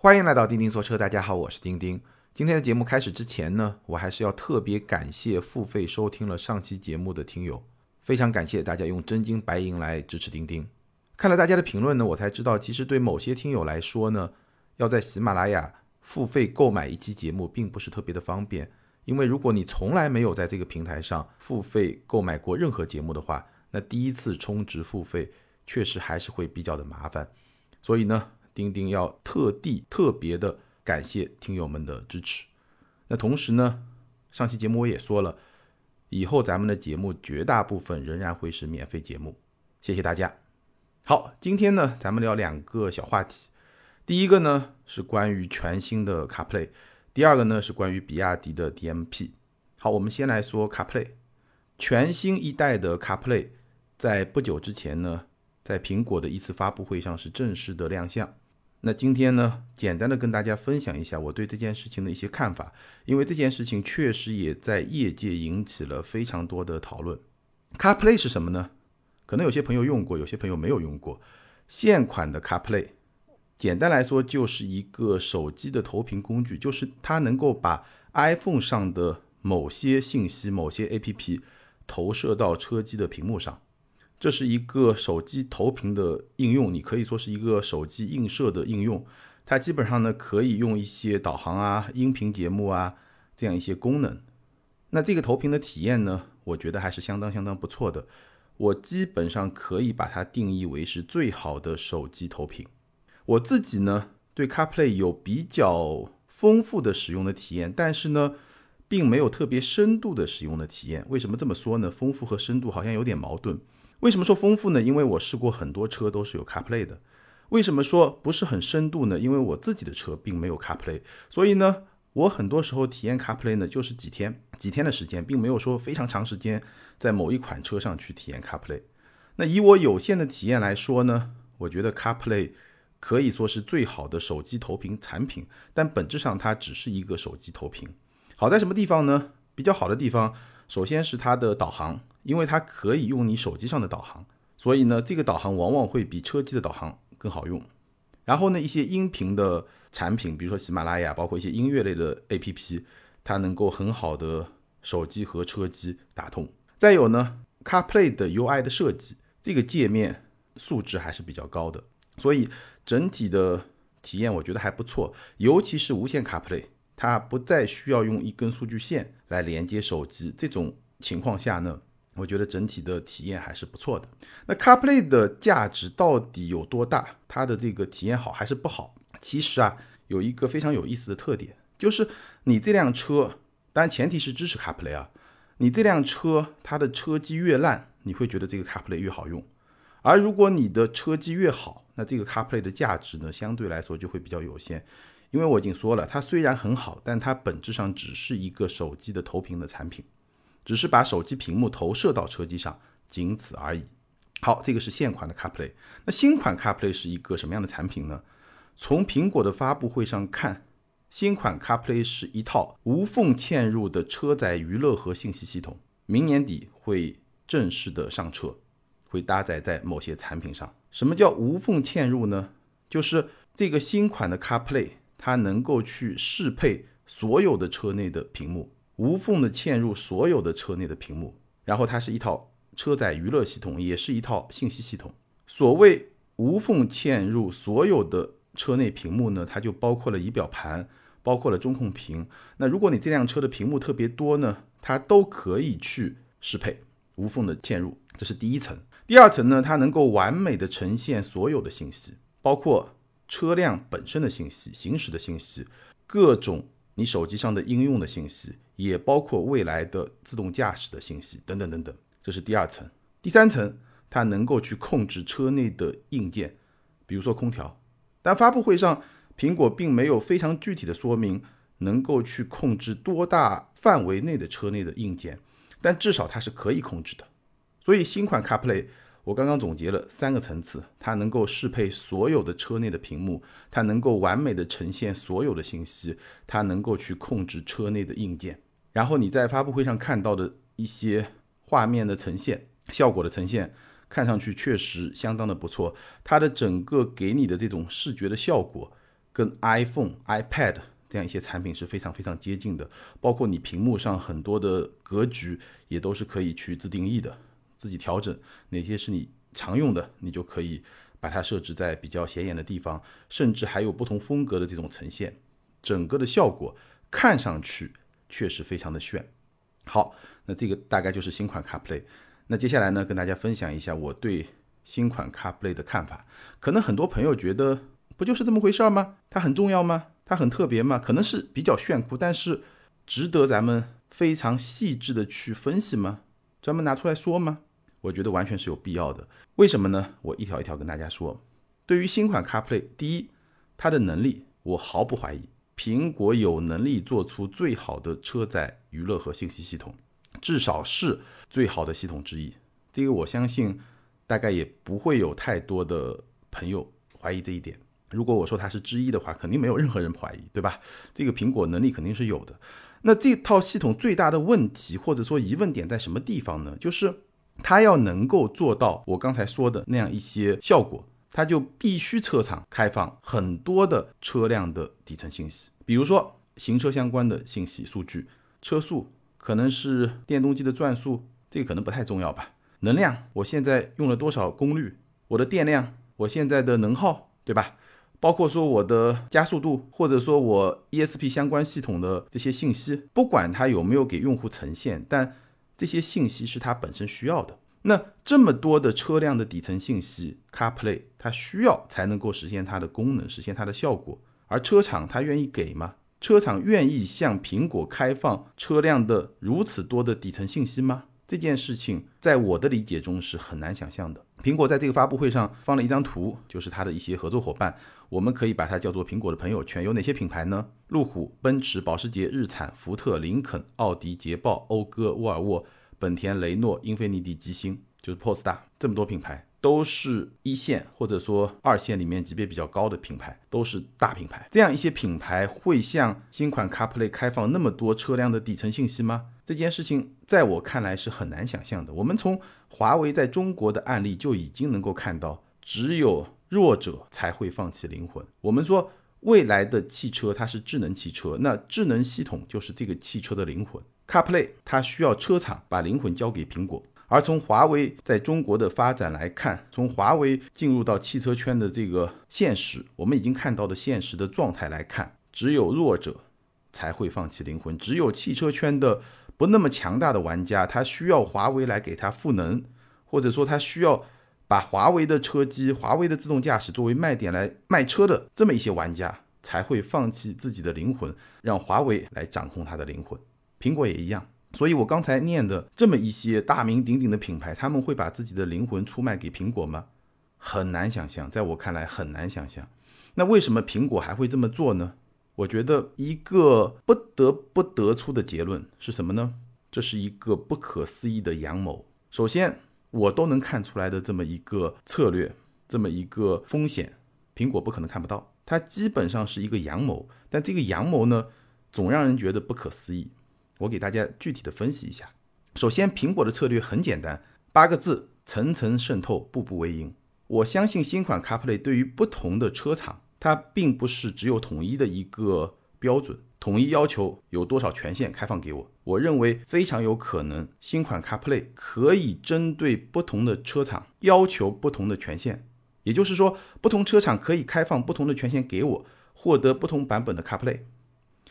欢迎来到钉钉说车，大家好，我是钉钉。今天的节目开始之前呢，我还是要特别感谢付费收听了上期节目的听友，非常感谢大家用真金白银来支持钉钉。看了大家的评论呢，我才知道，其实对某些听友来说呢，要在喜马拉雅付费购买一期节目，并不是特别的方便。因为如果你从来没有在这个平台上付费购买过任何节目的话，那第一次充值付费确实还是会比较的麻烦。所以呢，钉钉要特地特别的感谢听友们的支持。那同时呢，上期节目我也说了，以后咱们的节目绝大部分仍然会是免费节目。谢谢大家。好，今天呢，咱们聊两个小话题。第一个呢是关于全新的 CarPlay。第二个呢是关于比亚迪的 DMP。好，我们先来说 CarPlay，全新一代的 CarPlay，在不久之前呢，在苹果的一次发布会上是正式的亮相。那今天呢，简单的跟大家分享一下我对这件事情的一些看法，因为这件事情确实也在业界引起了非常多的讨论。CarPlay 是什么呢？可能有些朋友用过，有些朋友没有用过。现款的 CarPlay。简单来说，就是一个手机的投屏工具，就是它能够把 iPhone 上的某些信息、某些 APP 投射到车机的屏幕上。这是一个手机投屏的应用，你可以说是一个手机映射的应用。它基本上呢，可以用一些导航啊、音频节目啊这样一些功能。那这个投屏的体验呢，我觉得还是相当相当不错的。我基本上可以把它定义为是最好的手机投屏。我自己呢，对 CarPlay 有比较丰富的使用的体验，但是呢，并没有特别深度的使用的体验。为什么这么说呢？丰富和深度好像有点矛盾。为什么说丰富呢？因为我试过很多车都是有 CarPlay 的。为什么说不是很深度呢？因为我自己的车并没有 CarPlay，所以呢，我很多时候体验 CarPlay 呢，就是几天几天的时间，并没有说非常长时间在某一款车上去体验 CarPlay。那以我有限的体验来说呢，我觉得 CarPlay。可以说是最好的手机投屏产品，但本质上它只是一个手机投屏。好在什么地方呢？比较好的地方，首先是它的导航，因为它可以用你手机上的导航，所以呢，这个导航往往会比车机的导航更好用。然后呢，一些音频的产品，比如说喜马拉雅，包括一些音乐类的 APP，它能够很好的手机和车机打通。再有呢，CarPlay 的 UI 的设计，这个界面素质还是比较高的，所以。整体的体验我觉得还不错，尤其是无线 CarPlay，它不再需要用一根数据线来连接手机。这种情况下呢，我觉得整体的体验还是不错的。那 CarPlay 的价值到底有多大？它的这个体验好还是不好？其实啊，有一个非常有意思的特点，就是你这辆车，当然前提是支持 CarPlay 啊，你这辆车它的车机越烂，你会觉得这个 CarPlay 越好用。而如果你的车机越好，那这个 CarPlay 的价值呢，相对来说就会比较有限。因为我已经说了，它虽然很好，但它本质上只是一个手机的投屏的产品，只是把手机屏幕投射到车机上，仅此而已。好，这个是现款的 CarPlay。那新款 CarPlay 是一个什么样的产品呢？从苹果的发布会上看，新款 CarPlay 是一套无缝嵌入的车载娱乐和信息系统，明年底会正式的上车。会搭载在某些产品上。什么叫无缝嵌入呢？就是这个新款的 CarPlay，它能够去适配所有的车内的屏幕，无缝的嵌入所有的车内的屏幕。然后它是一套车载娱乐系统，也是一套信息系统。所谓无缝嵌入所有的车内屏幕呢，它就包括了仪表盘，包括了中控屏。那如果你这辆车的屏幕特别多呢，它都可以去适配无缝的嵌入。这是第一层。第二层呢，它能够完美的呈现所有的信息，包括车辆本身的信息、行驶的信息、各种你手机上的应用的信息，也包括未来的自动驾驶的信息等等等等。这是第二层。第三层，它能够去控制车内的硬件，比如说空调。但发布会上，苹果并没有非常具体的说明能够去控制多大范围内的车内的硬件，但至少它是可以控制的。所以新款 CarPlay，我刚刚总结了三个层次，它能够适配所有的车内的屏幕，它能够完美的呈现所有的信息，它能够去控制车内的硬件。然后你在发布会上看到的一些画面的呈现、效果的呈现，看上去确实相当的不错。它的整个给你的这种视觉的效果跟 iPhone、iPad 这样一些产品是非常非常接近的，包括你屏幕上很多的格局也都是可以去自定义的，自己调整哪些是你常用的，你就可以把它设置在比较显眼的地方，甚至还有不同风格的这种呈现，整个的效果看上去确实非常的炫。好，那这个大概就是新款 CarPlay。那接下来呢，跟大家分享一下我对新款 CarPlay 的看法。可能很多朋友觉得，不就是这么回事吗？它很重要吗？它很特别吗？可能是比较炫酷，但是值得咱们非常细致的去分析吗？专门拿出来说吗？我觉得完全是有必要的。为什么呢？我一条一条跟大家说。对于新款 CarPlay，第一，它的能力我毫不怀疑。苹果有能力做出最好的车载娱乐和信息系统，至少是最好的系统之一。这个我相信，大概也不会有太多的朋友怀疑这一点。如果我说它是之一的话，肯定没有任何人怀疑，对吧？这个苹果能力肯定是有的。那这套系统最大的问题或者说疑问点在什么地方呢？就是它要能够做到我刚才说的那样一些效果。它就必须车厂开放很多的车辆的底层信息，比如说行车相关的信息数据，车速可能是电动机的转速，这个可能不太重要吧？能量，我现在用了多少功率？我的电量，我现在的能耗，对吧？包括说我的加速度，或者说我 ESP 相关系统的这些信息，不管它有没有给用户呈现，但这些信息是它本身需要的。那这么多的车辆的底层信息，CarPlay 它需要才能够实现它的功能，实现它的效果。而车厂它愿意给吗？车厂愿意向苹果开放车辆的如此多的底层信息吗？这件事情在我的理解中是很难想象的。苹果在这个发布会上放了一张图，就是它的一些合作伙伴，我们可以把它叫做苹果的朋友圈。有哪些品牌呢？路虎、奔驰、保时捷、日产、福特、林肯、奥迪、捷豹、讴歌、沃尔沃。本田、雷诺、英菲尼迪、吉星，就是 p o s t a 这么多品牌都是一线或者说二线里面级别比较高的品牌，都是大品牌。这样一些品牌会向新款 CarPlay 开放那么多车辆的底层信息吗？这件事情在我看来是很难想象的。我们从华为在中国的案例就已经能够看到，只有弱者才会放弃灵魂。我们说未来的汽车它是智能汽车，那智能系统就是这个汽车的灵魂。CarPlay 它需要车厂把灵魂交给苹果，而从华为在中国的发展来看，从华为进入到汽车圈的这个现实，我们已经看到的现实的状态来看，只有弱者才会放弃灵魂，只有汽车圈的不那么强大的玩家，他需要华为来给他赋能，或者说他需要把华为的车机、华为的自动驾驶作为卖点来卖车的这么一些玩家，才会放弃自己的灵魂，让华为来掌控他的灵魂。苹果也一样，所以我刚才念的这么一些大名鼎鼎的品牌，他们会把自己的灵魂出卖给苹果吗？很难想象，在我看来很难想象。那为什么苹果还会这么做呢？我觉得一个不得不得出的结论是什么呢？这是一个不可思议的阳谋。首先，我都能看出来的这么一个策略，这么一个风险，苹果不可能看不到。它基本上是一个阳谋，但这个阳谋呢，总让人觉得不可思议。我给大家具体的分析一下。首先，苹果的策略很简单，八个字：层层渗透，步步为营。我相信新款 CarPlay 对于不同的车厂，它并不是只有统一的一个标准，统一要求有多少权限开放给我。我认为非常有可能，新款 CarPlay 可以针对不同的车厂要求不同的权限，也就是说，不同车厂可以开放不同的权限给我，获得不同版本的 CarPlay。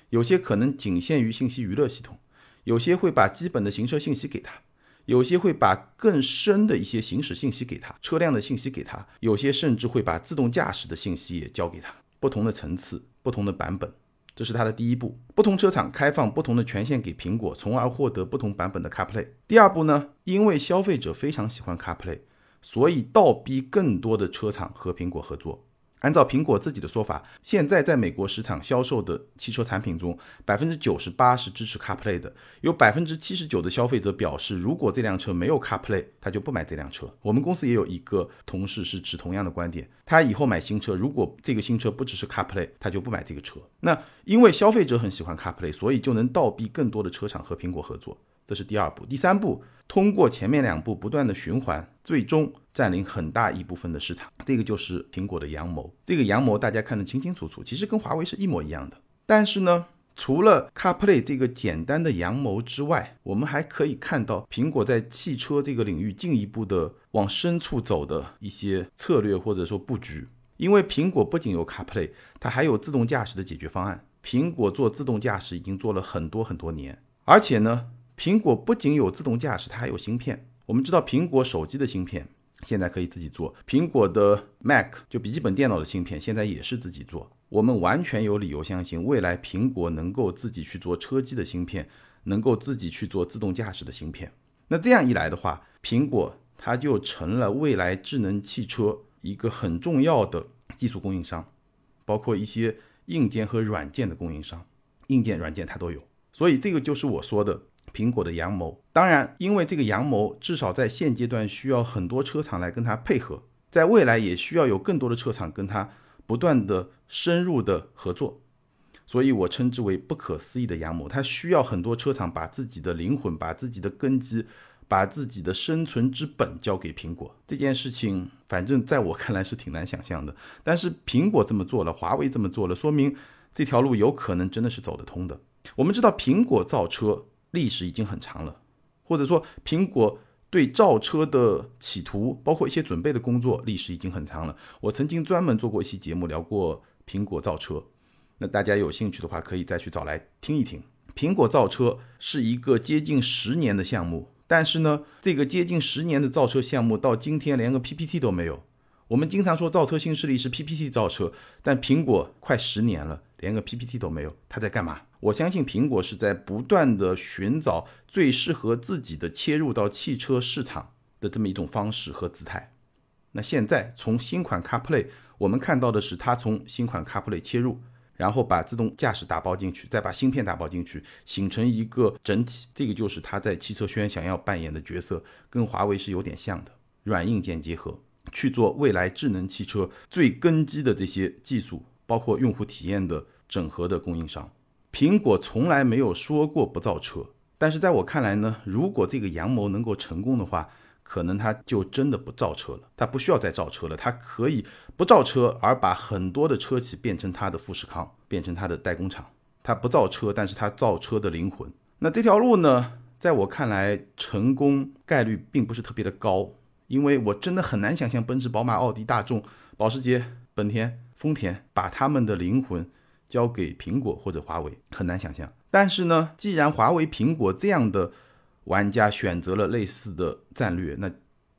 有些可能仅限于信息娱乐系统，有些会把基本的行车信息给他，有些会把更深的一些行驶信息给他，车辆的信息给他，有些甚至会把自动驾驶的信息也交给他。不同的层次，不同的版本，这是它的第一步。不同车厂开放不同的权限给苹果，从而获得不同版本的 CarPlay。第二步呢？因为消费者非常喜欢 CarPlay，所以倒逼更多的车厂和苹果合作。按照苹果自己的说法，现在在美国市场销售的汽车产品中，百分之九十八是支持 CarPlay 的。有百分之七十九的消费者表示，如果这辆车没有 CarPlay，他就不买这辆车。我们公司也有一个同事是持同样的观点，他以后买新车，如果这个新车不支持 CarPlay，他就不买这个车。那因为消费者很喜欢 CarPlay，所以就能倒逼更多的车厂和苹果合作。这是第二步。第三步，通过前面两步不断的循环，最终占领很大一部分的市场。这个就是苹果的阳谋。这个阳谋大家看得清清楚楚，其实跟华为是一模一样的。但是呢，除了 CarPlay 这个简单的阳谋之外，我们还可以看到苹果在汽车这个领域进一步的往深处走的一些策略或者说布局。因为苹果不仅有 CarPlay，它还有自动驾驶的解决方案。苹果做自动驾驶已经做了很多很多年，而且呢，苹果不仅有自动驾驶，它还有芯片。我们知道苹果手机的芯片现在可以自己做，苹果的 Mac 就笔记本电脑的芯片现在也是自己做。我们完全有理由相信，未来苹果能够自己去做车机的芯片，能够自己去做自动驾驶的芯片。那这样一来的话，苹果它就成了未来智能汽车。一个很重要的技术供应商，包括一些硬件和软件的供应商，硬件、软件它都有。所以这个就是我说的苹果的阳谋。当然，因为这个阳谋至少在现阶段需要很多车厂来跟它配合，在未来也需要有更多的车厂跟它不断的深入的合作。所以我称之为不可思议的阳谋。它需要很多车厂把自己的灵魂、把自己的根基。把自己的生存之本交给苹果这件事情，反正在我看来是挺难想象的。但是苹果这么做了，华为这么做了，说明这条路有可能真的是走得通的。我们知道苹果造车历史已经很长了，或者说苹果对造车的企图，包括一些准备的工作，历史已经很长了。我曾经专门做过一期节目聊过苹果造车，那大家有兴趣的话，可以再去找来听一听。苹果造车是一个接近十年的项目。但是呢，这个接近十年的造车项目到今天连个 PPT 都没有。我们经常说造车新势力是 PPT 造车，但苹果快十年了，连个 PPT 都没有，它在干嘛？我相信苹果是在不断的寻找最适合自己的切入到汽车市场的这么一种方式和姿态。那现在从新款 CarPlay，我们看到的是它从新款 CarPlay 切入。然后把自动驾驶打包进去，再把芯片打包进去，形成一个整体。这个就是他在汽车圈想要扮演的角色，跟华为是有点像的，软硬件结合，去做未来智能汽车最根基的这些技术，包括用户体验的整合的供应商。苹果从来没有说过不造车，但是在我看来呢，如果这个阳谋能够成功的话。可能他就真的不造车了，他不需要再造车了，他可以不造车，而把很多的车企变成他的富士康，变成他的代工厂。他不造车，但是他造车的灵魂。那这条路呢，在我看来，成功概率并不是特别的高，因为我真的很难想象奔驰、宝马、奥迪、大众、保时捷、本田、丰田把他们的灵魂交给苹果或者华为，很难想象。但是呢，既然华为、苹果这样的。玩家选择了类似的战略，那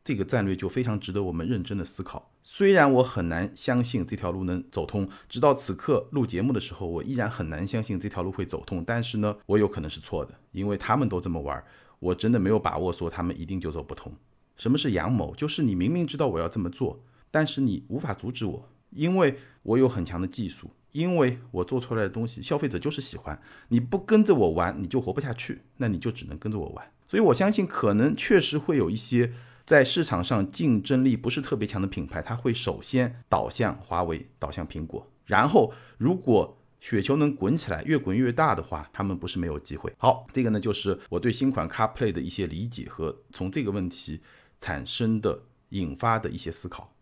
这个战略就非常值得我们认真的思考。虽然我很难相信这条路能走通，直到此刻录节目的时候，我依然很难相信这条路会走通。但是呢，我有可能是错的，因为他们都这么玩，我真的没有把握说他们一定就走不通。什么是阳谋？就是你明明知道我要这么做，但是你无法阻止我，因为我有很强的技术。因为我做出来的东西，消费者就是喜欢。你不跟着我玩，你就活不下去。那你就只能跟着我玩。所以我相信，可能确实会有一些在市场上竞争力不是特别强的品牌，它会首先导向华为，导向苹果。然后，如果雪球能滚起来，越滚越大的话，他们不是没有机会。好，这个呢，就是我对新款 CarPlay 的一些理解和从这个问题产生的、引发的一些思考。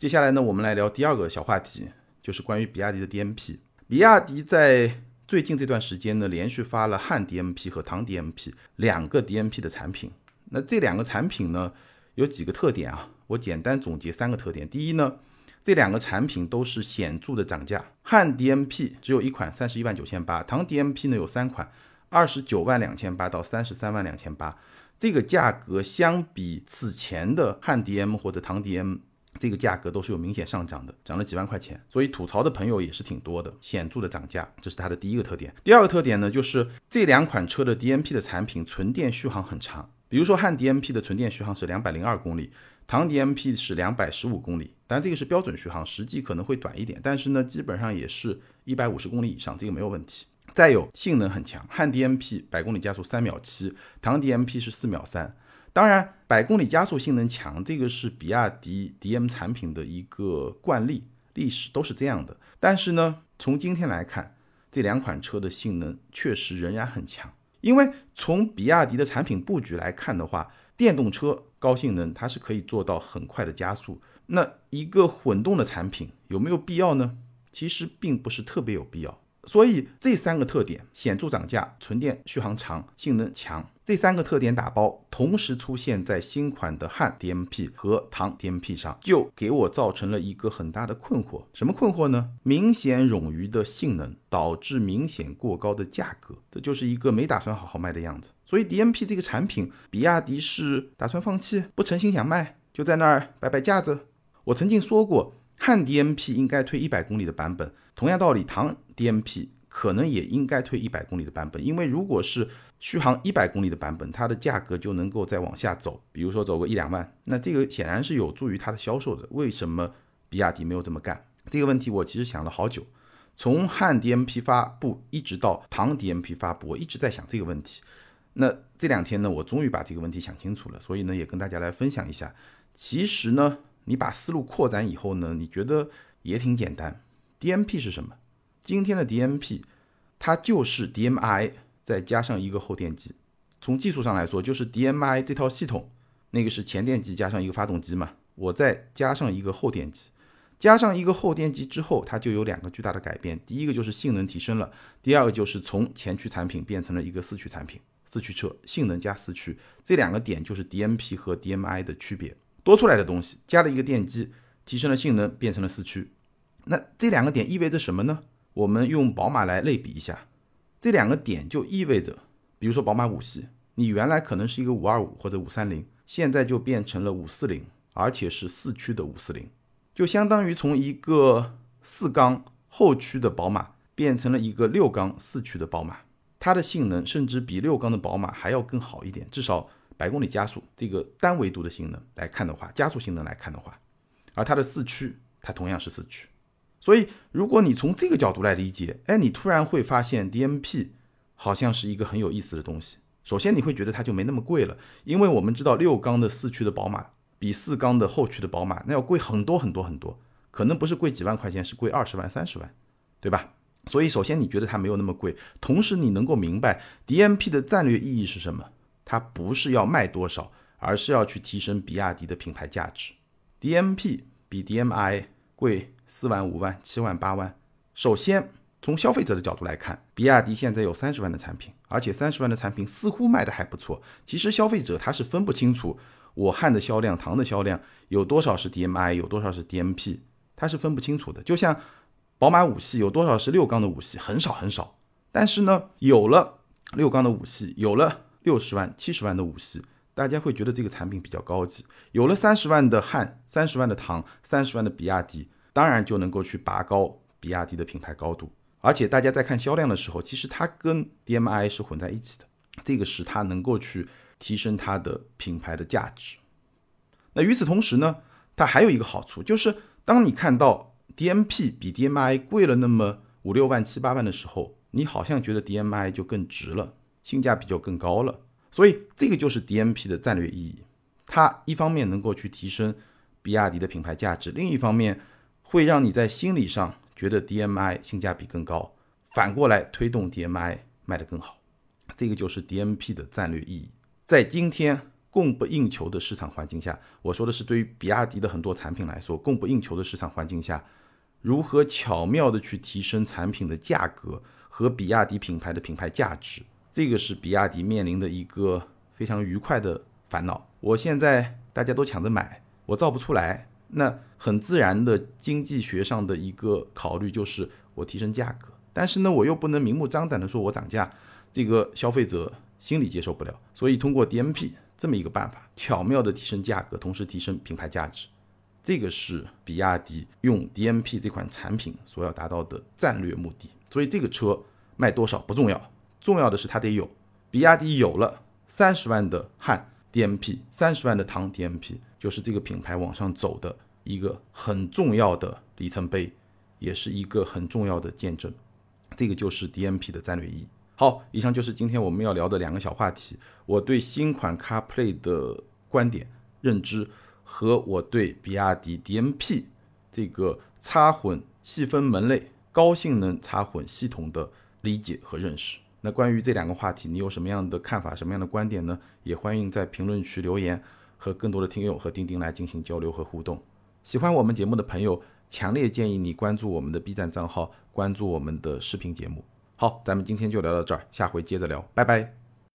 接下来呢，我们来聊第二个小话题。就是关于比亚迪的 DMP，比亚迪在最近这段时间呢，连续发了汉 DMP 和唐 DMP 两个 DMP 的产品。那这两个产品呢，有几个特点啊？我简单总结三个特点。第一呢，这两个产品都是显著的涨价。汉 DMP 只有一款，三十一万九千八；唐 DMP 呢有三款，二十九万两千八到三十三万两千八。这个价格相比此前的汉 DM 或者唐 DM。这个价格都是有明显上涨的，涨了几万块钱，所以吐槽的朋友也是挺多的，显著的涨价，这是它的第一个特点。第二个特点呢，就是这两款车的 DMP 的产品纯电续航很长，比如说汉 DMP 的纯电续航是两百零二公里，唐 DMP 是两百十五公里，当然这个是标准续航，实际可能会短一点，但是呢，基本上也是一百五十公里以上，这个没有问题。再有性能很强，汉 DMP 百公里加速三秒七，唐 DMP 是四秒三。当然，百公里加速性能强，这个是比亚迪 DM 产品的一个惯例，历史都是这样的。但是呢，从今天来看，这两款车的性能确实仍然很强，因为从比亚迪的产品布局来看的话，电动车高性能它是可以做到很快的加速。那一个混动的产品有没有必要呢？其实并不是特别有必要。所以这三个特点显著涨价、纯电续航长、性能强，这三个特点打包同时出现在新款的汉 DMP 和唐 DMP 上，就给我造成了一个很大的困惑。什么困惑呢？明显冗余的性能导致明显过高的价格，这就是一个没打算好好卖的样子。所以 DMP 这个产品，比亚迪是打算放弃，不诚心想卖，就在那儿摆摆架子。我曾经说过，汉 DMP 应该推一百公里的版本。同样道理，唐 DMP 可能也应该推一百公里的版本，因为如果是续航一百公里的版本，它的价格就能够再往下走，比如说走个一两万，那这个显然是有助于它的销售的。为什么比亚迪没有这么干？这个问题我其实想了好久，从汉 DMP 发布一直到唐 DMP 发布，我一直在想这个问题。那这两天呢，我终于把这个问题想清楚了，所以呢，也跟大家来分享一下。其实呢，你把思路扩展以后呢，你觉得也挺简单。DMP 是什么？今天的 DMP，它就是 DMI 再加上一个后电机。从技术上来说，就是 DMI 这套系统，那个是前电机加上一个发动机嘛，我再加上一个后电机，加上一个后电机之后，它就有两个巨大的改变。第一个就是性能提升了，第二个就是从前驱产品变成了一个四驱产品，四驱车性能加四驱，这两个点就是 DMP 和 DMI 的区别。多出来的东西加了一个电机，提升了性能，变成了四驱。那这两个点意味着什么呢？我们用宝马来类比一下，这两个点就意味着，比如说宝马五系，你原来可能是一个五二五或者五三零，现在就变成了五四零，而且是四驱的五四零，就相当于从一个四缸后驱的宝马变成了一个六缸四驱的宝马，它的性能甚至比六缸的宝马还要更好一点，至少百公里加速这个单维度的性能来看的话，加速性能来看的话，而它的四驱它同样是四驱。所以，如果你从这个角度来理解，哎，你突然会发现 DMP 好像是一个很有意思的东西。首先，你会觉得它就没那么贵了，因为我们知道六缸的四驱的宝马比四缸的后驱的宝马那要贵很多很多很多，可能不是贵几万块钱，是贵二十万、三十万，对吧？所以，首先你觉得它没有那么贵，同时你能够明白 DMP 的战略意义是什么？它不是要卖多少，而是要去提升比亚迪的品牌价值。DMP 比 DMI 贵。四万、五万、七万、八万。首先，从消费者的角度来看，比亚迪现在有三十万的产品，而且三十万的产品似乎卖的还不错。其实消费者他是分不清楚我汉的销量、唐的销量有多少是 DMI，有多少是 DMP，他是分不清楚的。就像宝马五系有多少是六缸的五系，很少很少。但是呢，有了六缸的五系，有了六十万、七十万的五系，大家会觉得这个产品比较高级。有了三十万的汉、三十万的唐、三十万的比亚迪。当然就能够去拔高比亚迪的品牌高度，而且大家在看销量的时候，其实它跟 DMI 是混在一起的，这个是它能够去提升它的品牌的价值。那与此同时呢，它还有一个好处，就是当你看到 DMP 比 DMI 贵了那么五六万、七八万的时候，你好像觉得 DMI 就更值了，性价比就更高了。所以这个就是 DMP 的战略意义，它一方面能够去提升比亚迪的品牌价值，另一方面。会让你在心理上觉得 DMI 性价比更高，反过来推动 DMI 卖得更好，这个就是 DMP 的战略意义。在今天供不应求的市场环境下，我说的是对于比亚迪的很多产品来说，供不应求的市场环境下，如何巧妙的去提升产品的价格和比亚迪品牌的品牌价值，这个是比亚迪面临的一个非常愉快的烦恼。我现在大家都抢着买，我造不出来。那很自然的经济学上的一个考虑就是我提升价格，但是呢，我又不能明目张胆的说我涨价，这个消费者心里接受不了。所以通过 DMP 这么一个办法，巧妙的提升价格，同时提升品牌价值，这个是比亚迪用 DMP 这款产品所要达到的战略目的。所以这个车卖多少不重要，重要的是它得有。比亚迪有了三十万的汉 DMP，三十万的唐 DMP。就是这个品牌往上走的一个很重要的里程碑，也是一个很重要的见证。这个就是 DMP 的战略意义。好，以上就是今天我们要聊的两个小话题：我对新款 CarPlay 的观点认知，和我对比亚迪 DMP 这个插混细分门类高性能插混系统的理解和认识。那关于这两个话题，你有什么样的看法、什么样的观点呢？也欢迎在评论区留言，和更多的听友和钉钉来进行交流和互动。喜欢我们节目的朋友，强烈建议你关注我们的 B 站账号，关注我们的视频节目。好，咱们今天就聊到这儿，下回接着聊，拜拜。